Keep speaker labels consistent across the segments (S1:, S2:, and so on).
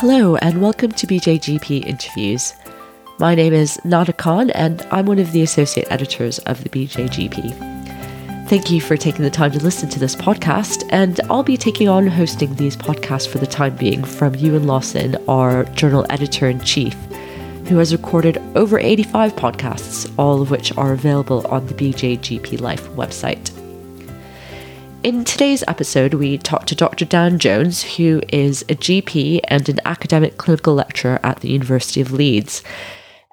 S1: Hello, and welcome to BJGP Interviews. My name is Nada Khan, and I'm one of the associate editors of the BJGP. Thank you for taking the time to listen to this podcast, and I'll be taking on hosting these podcasts for the time being from Euan Lawson, our journal editor in chief, who has recorded over 85 podcasts, all of which are available on the BJGP Life website. In today's episode, we talk to Dr. Dan Jones, who is a GP and an academic clinical lecturer at the University of Leeds.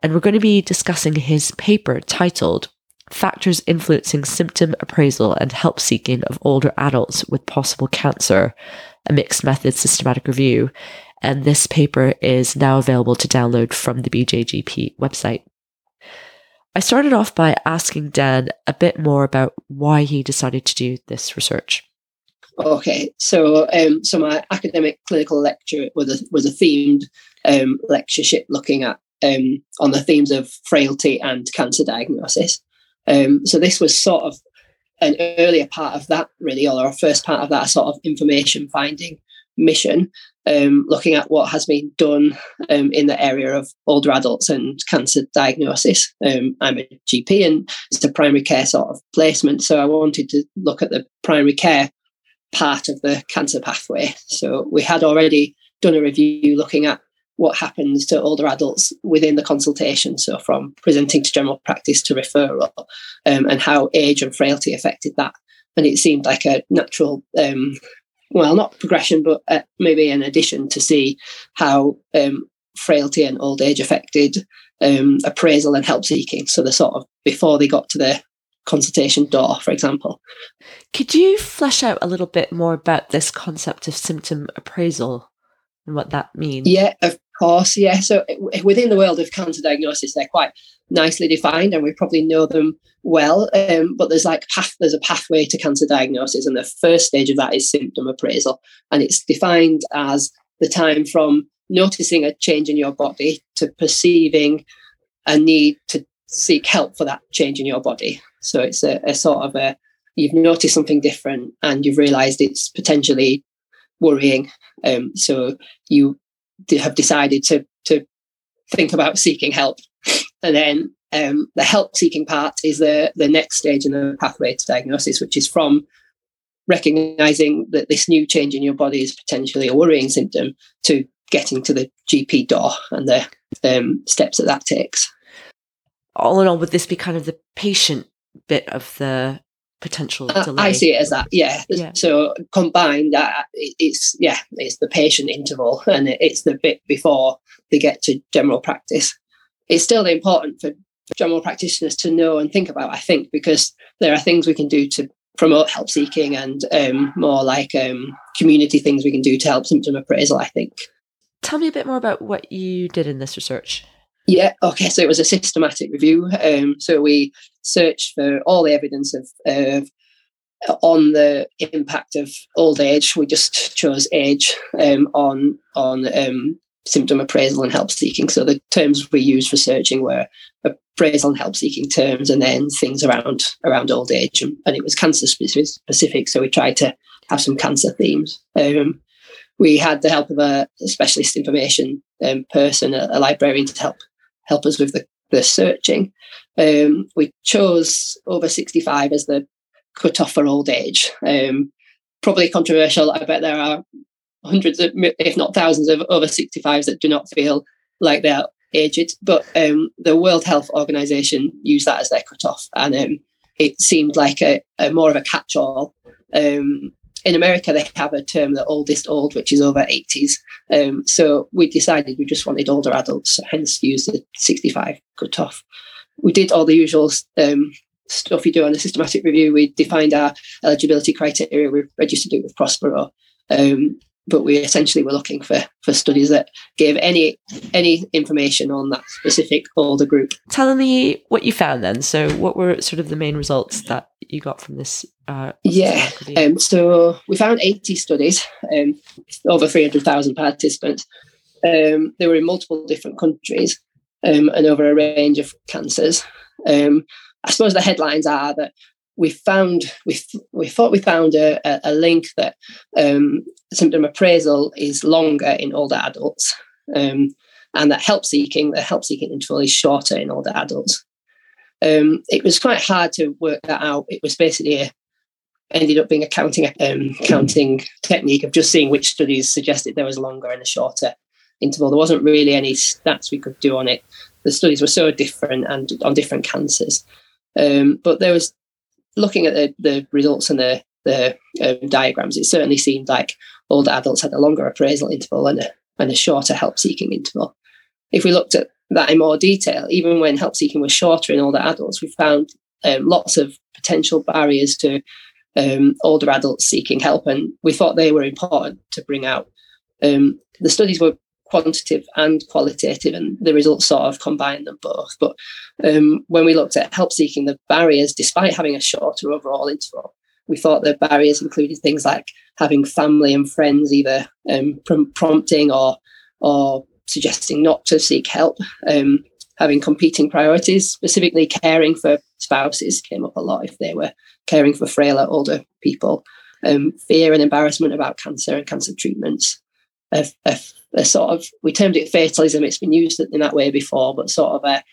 S1: And we're going to be discussing his paper titled Factors Influencing Symptom Appraisal and Help Seeking of Older Adults with Possible Cancer, a mixed method systematic review. And this paper is now available to download from the BJGP website. I started off by asking Dan a bit more about why he decided to do this research.
S2: Okay, so um, so my academic clinical lecture was a was a themed um, lectureship looking at um, on the themes of frailty and cancer diagnosis. Um, so this was sort of an earlier part of that, really, or a first part of that sort of information finding mission um, looking at what has been done um, in the area of older adults and cancer diagnosis. Um, I'm a GP and it's a primary care sort of placement. So I wanted to look at the primary care part of the cancer pathway. So we had already done a review looking at what happens to older adults within the consultation. So from presenting to general practice to referral um, and how age and frailty affected that. And it seemed like a natural um, well, not progression, but uh, maybe an addition to see how um, frailty and old age affected um, appraisal and help seeking. So the sort of before they got to the consultation door, for example.
S1: Could you flesh out a little bit more about this concept of symptom appraisal and what that means?
S2: Yeah, of course. Yeah. So within the world of cancer diagnosis, they're quite nicely defined and we probably know them well. Um, but there's like path, there's a pathway to cancer diagnosis, and the first stage of that is symptom appraisal, and it's defined as the time from noticing a change in your body to perceiving a need to seek help for that change in your body. So it's a, a sort of a you've noticed something different and you've realised it's potentially worrying. Um, so you have decided to to think about seeking help, and then um, the help seeking part is the, the next stage in the pathway to diagnosis, which is from recognizing that this new change in your body is potentially a worrying symptom to getting to the GP door and the um, steps that that takes.
S1: All in all, would this be kind of the patient bit of the potential delay?
S2: I see it as that, yeah. yeah. So combined, uh, it's yeah, it's the patient interval, and it's the bit before they get to general practice. It's still important for general practitioners to know and think about, I think, because there are things we can do to promote help seeking and um, more like um, community things we can do to help symptom appraisal, I think.
S1: Tell me a bit more about what you did in this research.
S2: Yeah, okay, so it was a systematic review. Um, so we searched for all the evidence of uh, on the impact of old age. We just chose age um, on on um, symptom appraisal and help seeking. So the terms we used for searching were appraisal and help seeking terms, and then things around around old age, and, and it was cancer specific. So we tried to have some cancer themes. Um, we had the help of a specialist information um, person, a, a, librarian, to help help us with the, the searching. Um, we chose over 65 as the cutoff for old age. Um, probably controversial. I bet there are hundreds of, if not thousands of over 65s that do not feel like they're aged. But um, the World Health Organization used that as their cutoff, and um, it seemed like a, a, more of a catch-all. Um, in America, they have a term, the oldest old, which is over 80s. Um, so we decided we just wanted older adults, hence used the 65 cutoff. We did all the usual um, stuff you do on a systematic review. We defined our eligibility criteria. We registered it with Prospero. Um, but we essentially were looking for for studies that gave any any information on that specific older group.
S1: Tell me what you found then. So, what were sort of the main results that you got from this?
S2: Uh, yeah, um, so we found eighty studies, um, over three hundred thousand participants. Um, they were in multiple different countries um, and over a range of cancers. Um, I suppose the headlines are that we found we we thought we found a, a link that um, symptom appraisal is longer in older adults, um, and that help seeking the help seeking interval is shorter in older adults. Um, it was quite hard to work that out. It was basically a, ended up being a counting um, counting technique of just seeing which studies suggested there was a longer and a shorter interval. There wasn't really any stats we could do on it. The studies were so different and on different cancers. Um, but there was looking at the, the results and the, the um, diagrams, it certainly seemed like older adults had a longer appraisal interval and a, and a shorter help seeking interval. If we looked at that in more detail, even when help seeking was shorter in older adults, we found um, lots of potential barriers to um, older adults seeking help, and we thought they were important to bring out. Um, the studies were quantitative and qualitative, and the results sort of combine them both. But um, when we looked at help seeking, the barriers, despite having a shorter overall interval, we thought the barriers included things like having family and friends either um, prom- prompting or or suggesting not to seek help, um, having competing priorities, specifically caring for spouses came up a lot if they were caring for frailer older people, um, fear and embarrassment about cancer and cancer treatments, a, a, a, sort of we termed it fatalism. It's been used in that way before, but sort of a,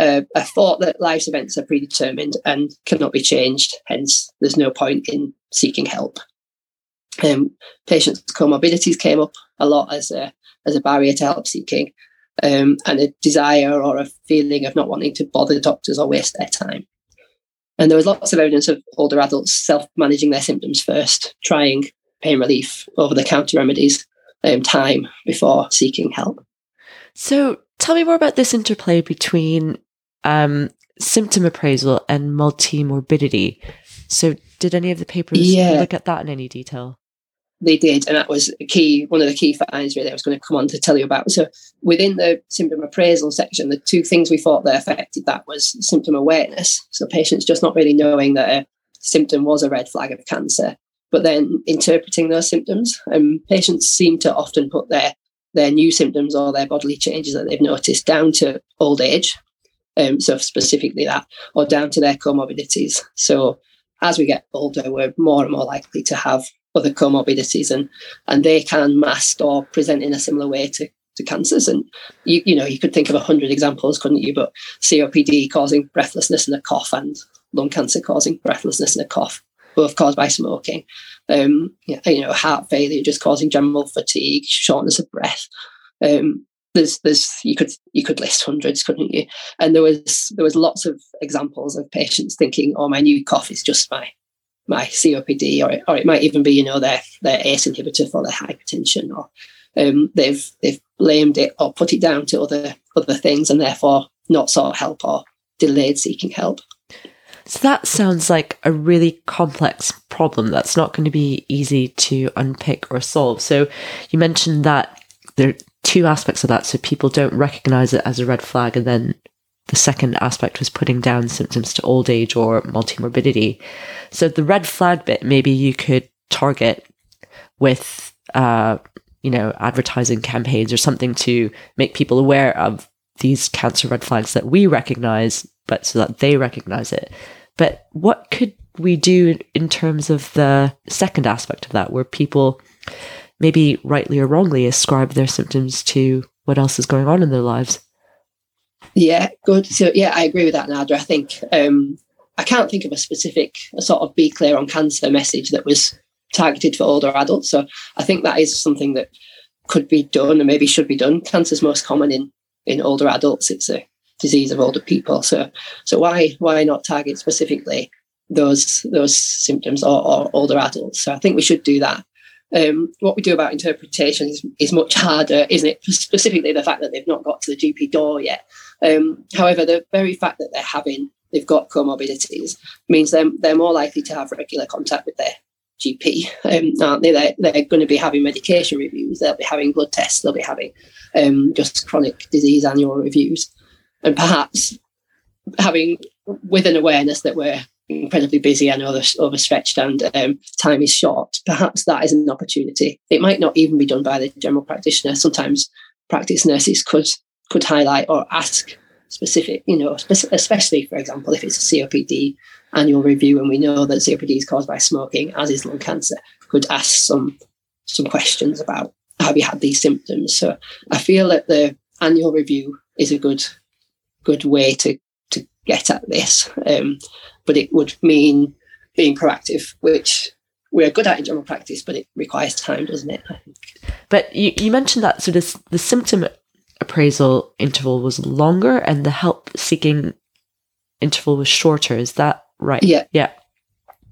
S2: a, a thought that life's events are predetermined and cannot be changed. Hence, there's no point in seeking help. Um, patients' comorbidities came up a lot as a as a barrier to help seeking, um, and a desire or a feeling of not wanting to bother doctors or waste their time. And there was lots of evidence of older adults self managing their symptoms first, trying pain relief over the counter remedies um, time before seeking help.
S1: So, tell me more about this interplay between um, symptom appraisal and multi-morbidity. So, did any of the papers yeah. look at that in any detail?
S2: They did, and that was a key. One of the key findings really I was going to come on to tell you about. So, within the symptom appraisal section, the two things we thought that affected that was symptom awareness. So, patients just not really knowing that a symptom was a red flag of cancer, but then interpreting those symptoms. Um, patients seem to often put their their new symptoms or their bodily changes that they've noticed down to old age, um, so specifically that, or down to their comorbidities. So as we get older, we're more and more likely to have other comorbidities, and and they can mask or present in a similar way to to cancers. And you you know you could think of a hundred examples, couldn't you? But COPD causing breathlessness and a cough, and lung cancer causing breathlessness and a cough both caused by smoking. Um, you know, heart failure just causing general fatigue, shortness of breath. Um, there's, there's, you could, you could list hundreds, couldn't you? And there was, there was lots of examples of patients thinking, "Oh, my new cough is just my, my COPD," or, or it might even be, you know, their, their ACE inhibitor for their hypertension, or um, they've, they've blamed it or put it down to other, other things, and therefore not sought help or delayed seeking help.
S1: So that sounds like a really complex problem that's not going to be easy to unpick or solve. So you mentioned that there are two aspects of that. So people don't recognize it as a red flag. And then the second aspect was putting down symptoms to old age or multimorbidity. So the red flag bit, maybe you could target with, uh, you know, advertising campaigns or something to make people aware of these cancer red flags that we recognize, but so that they recognize it. But what could we do in terms of the second aspect of that, where people maybe rightly or wrongly ascribe their symptoms to what else is going on in their lives?
S2: Yeah, good. So, yeah, I agree with that, Nada. I think um, I can't think of a specific a sort of be clear on cancer message that was targeted for older adults. So, I think that is something that could be done and maybe should be done. Cancer is most common in in older adults. It's a disease of older people. So, so why why not target specifically those those symptoms or, or older adults? So, I think we should do that. Um, what we do about interpretation is, is, much harder, isn't it? Specifically, the fact that they've not got to the GP door yet. Um, however, the very fact that they're having they've got comorbidities means they're, they're more likely to have regular contact with their GP, um, aren't they? They're, they're, going to be having medication reviews, they'll be having blood tests, they'll be having um, just chronic disease annual reviews and perhaps having with an awareness that we're incredibly busy and over, overstretched and um, time is short, perhaps that is an opportunity. It might not even be done by the general practitioner. Sometimes practice nurses could could highlight or ask specific, you know, especially for example, if it's a COPD annual review, and we know that COPD is caused by smoking, as is lung cancer, could ask some some questions about have you had these symptoms. So I feel that the annual review is a good good way to to get at this, um, but it would mean being proactive, which we're good at in general practice, but it requires time, doesn't it?
S1: But you, you mentioned that so this the symptom appraisal interval was longer and the help seeking interval was shorter. Is that right?
S2: Yeah.
S1: Yeah.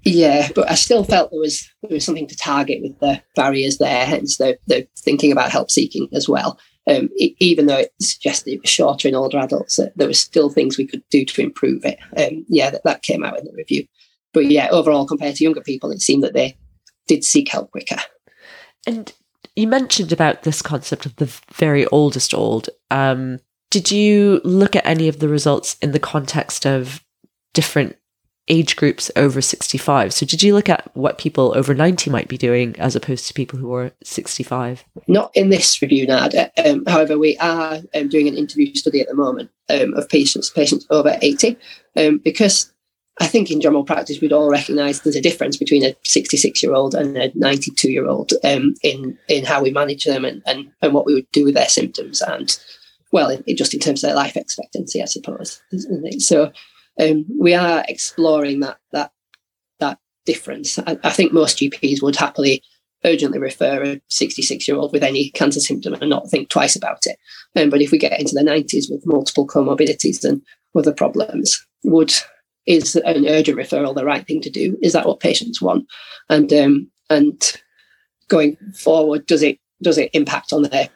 S2: Yeah, but I still felt there was there was something to target with the barriers there, hence the, the thinking about help seeking as well. Um, it, even though it suggested it was shorter in older adults, there were still things we could do to improve it. Um, yeah, that, that came out in the review. But yeah, overall, compared to younger people, it seemed that they did seek help quicker.
S1: And you mentioned about this concept of the very oldest old. Um, did you look at any of the results in the context of different age groups over 65? So, did you look at what people over 90 might be doing as opposed to people who are 65?
S2: Not in this review, Nada. Um, however, we are um, doing an interview study at the moment um, of patients, patients over 80, um, because I think in general practice, we'd all recognise there's a difference between a 66 year old and a 92 year old um, in in how we manage them and, and, and what we would do with their symptoms and well, in, just in terms of their life expectancy, I suppose. So um, we are exploring that that that difference. I, I, think most GPs would happily urgently refer a 66 year old with any cancer symptom and not think twice about it. Um, but if we get into the 90s with multiple comorbidities and other problems, would is an urgent referral the right thing to do? Is that what patients want? And um, and going forward, does it does it impact on their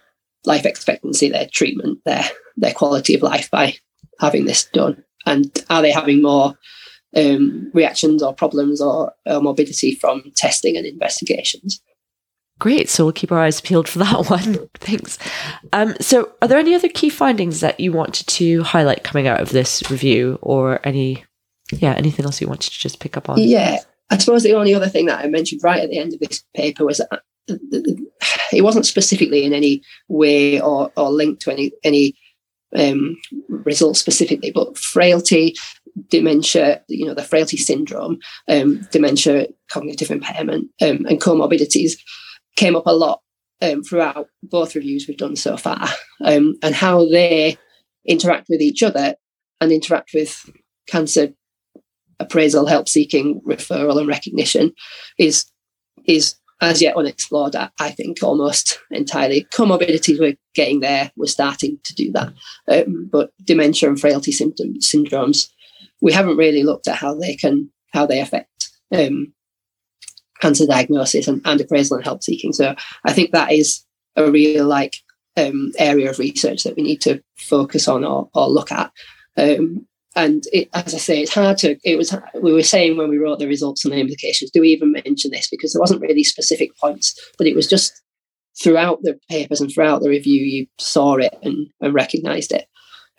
S2: life expectancy, their treatment, their their quality of life by having this done? And are they having more um, reactions or problems or, or morbidity from testing and investigations?
S1: Great. So we'll keep our eyes peeled for that one. Thanks. Um, so, are there any other key findings that you wanted to highlight coming out of this review, or any yeah, anything else you wanted to just pick up on?
S2: Yeah, I suppose the only other thing that I mentioned right at the end of this paper was that it wasn't specifically in any way or, or linked to any any um, results specifically, but frailty, dementia, you know, the frailty syndrome, um, dementia, cognitive impairment, um, and comorbidities came up a lot um, throughout both reviews we've done so far, um, and how they interact with each other and interact with cancer appraisal, help seeking, referral, and recognition is is as yet unexplored. I think almost entirely. Comorbidities we're getting there. We're starting to do that, um, but dementia and frailty symptoms syndromes, we haven't really looked at how they can how they affect um, cancer diagnosis and, and appraisal and help seeking. So I think that is a real like um, area of research that we need to focus on or, or look at. Um, and it, as I say, it's hard to. It was we were saying when we wrote the results and the implications. Do we even mention this because there wasn't really specific points, but it was just throughout the papers and throughout the review, you saw it and, and recognised it.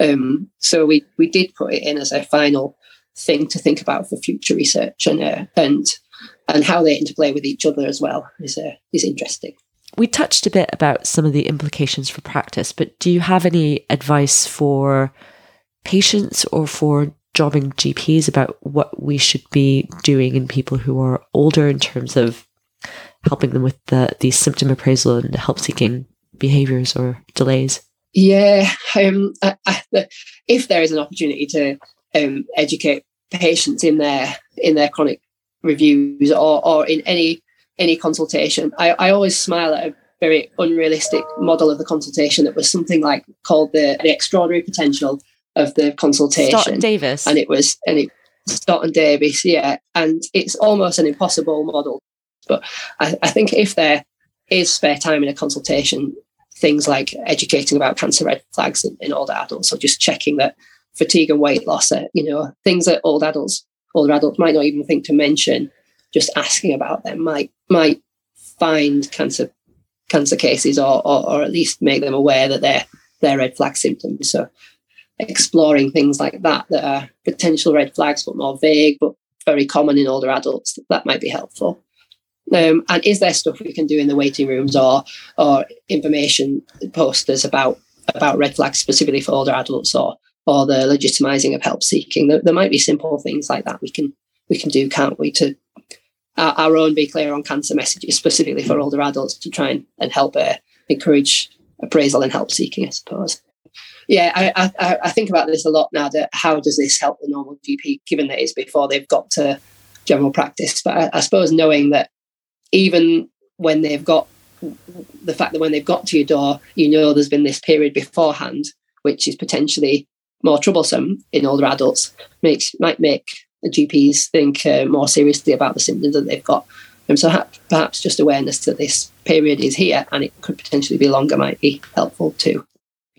S2: Um, so we we did put it in as a final thing to think about for future research and uh, and and how they interplay with each other as well is uh, is interesting.
S1: We touched a bit about some of the implications for practice, but do you have any advice for patients or for jobbing GPs about what we should be doing in people who are older in terms of helping them with the, the symptom appraisal and help seeking behaviors or delays?
S2: Yeah, um, I, I, if there is an opportunity to um, educate patients in their in their chronic reviews or, or in any any consultation, I, I always smile at a very unrealistic model of the consultation that was something like called the, the extraordinary potential of the consultation.
S1: Davis.
S2: And it was and it and Davis, yeah. And it's almost an impossible model. But I, I think if there is spare time in a consultation, things like educating about cancer red flags in, in older adults or just checking that fatigue and weight loss are, you know, things that old adults, older adults might not even think to mention, just asking about them might might find cancer cancer cases or, or, or at least make them aware that they're they're red flag symptoms. So exploring things like that that are potential red flags but more vague but very common in older adults that might be helpful um, and is there stuff we can do in the waiting rooms or or information posters about about red flags specifically for older adults or or the legitimizing of help seeking there, there might be simple things like that we can we can do, can't we, to our, our own Be Clear on Cancer messages specifically for older adults to try and, and help uh, encourage appraisal and help seeking, I suppose. Yeah, I, I, I think about this a lot now. That how does this help the normal GP, given that it's before they've got to general practice? But I, I suppose knowing that even when they've got the fact that when they've got to your door, you know there's been this period beforehand, which is potentially more troublesome in older adults, makes might make GPs think uh, more seriously about the symptoms that they've got. And so ha- perhaps just awareness that this period is here and it could potentially be longer might be helpful too.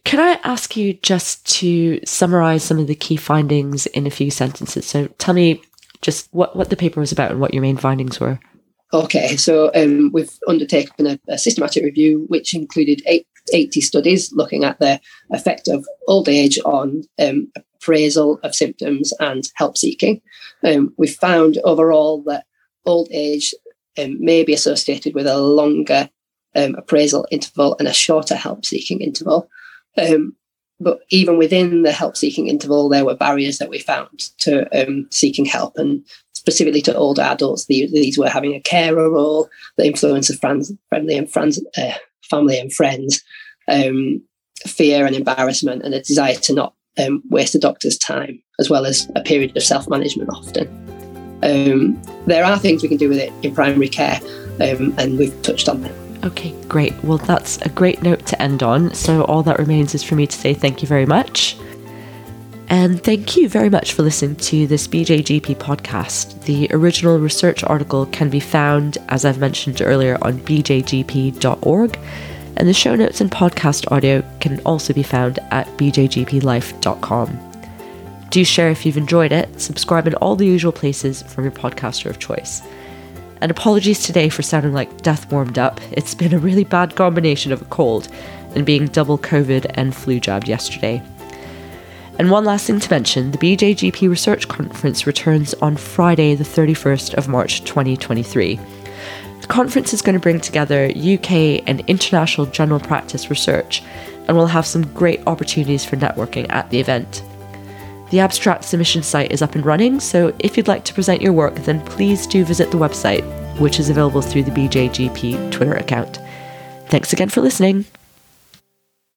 S1: Can I ask you just to summarize some of the key findings in a few sentences? So tell me just what, what the paper was about and what your main findings were.
S2: Okay, so um, we've undertaken a, a, systematic review which included eight, 80 studies looking at the effect of old age on um, appraisal of symptoms and help seeking. Um, we found overall that old age um, may be associated with a longer um, appraisal interval and a shorter help seeking interval. Um, but even within the help seeking interval, there were barriers that we found to um, seeking help, and specifically to older adults. These, these were having a carer role, the influence of friends, friendly and friends, uh, family and friends, um, fear and embarrassment, and a desire to not um, waste a doctor's time, as well as a period of self management often. Um, there are things we can do with it in primary care, um, and we've touched on them.
S1: Okay, great. Well, that's a great note to end on. So, all that remains is for me to say thank you very much. And thank you very much for listening to this BJGP podcast. The original research article can be found, as I've mentioned earlier, on bjgp.org, and the show notes and podcast audio can also be found at bjgplife.com. Do share if you've enjoyed it, subscribe in all the usual places from your podcaster of choice. And apologies today for sounding like death warmed up. It's been a really bad combination of a cold and being double COVID and flu jabbed yesterday. And one last thing to mention the BJGP Research Conference returns on Friday, the 31st of March 2023. The conference is going to bring together UK and international general practice research, and we'll have some great opportunities for networking at the event. The abstract submission site is up and running, so if you'd like to present your work, then please do visit the website, which is available through the BJGP Twitter account. Thanks again for listening.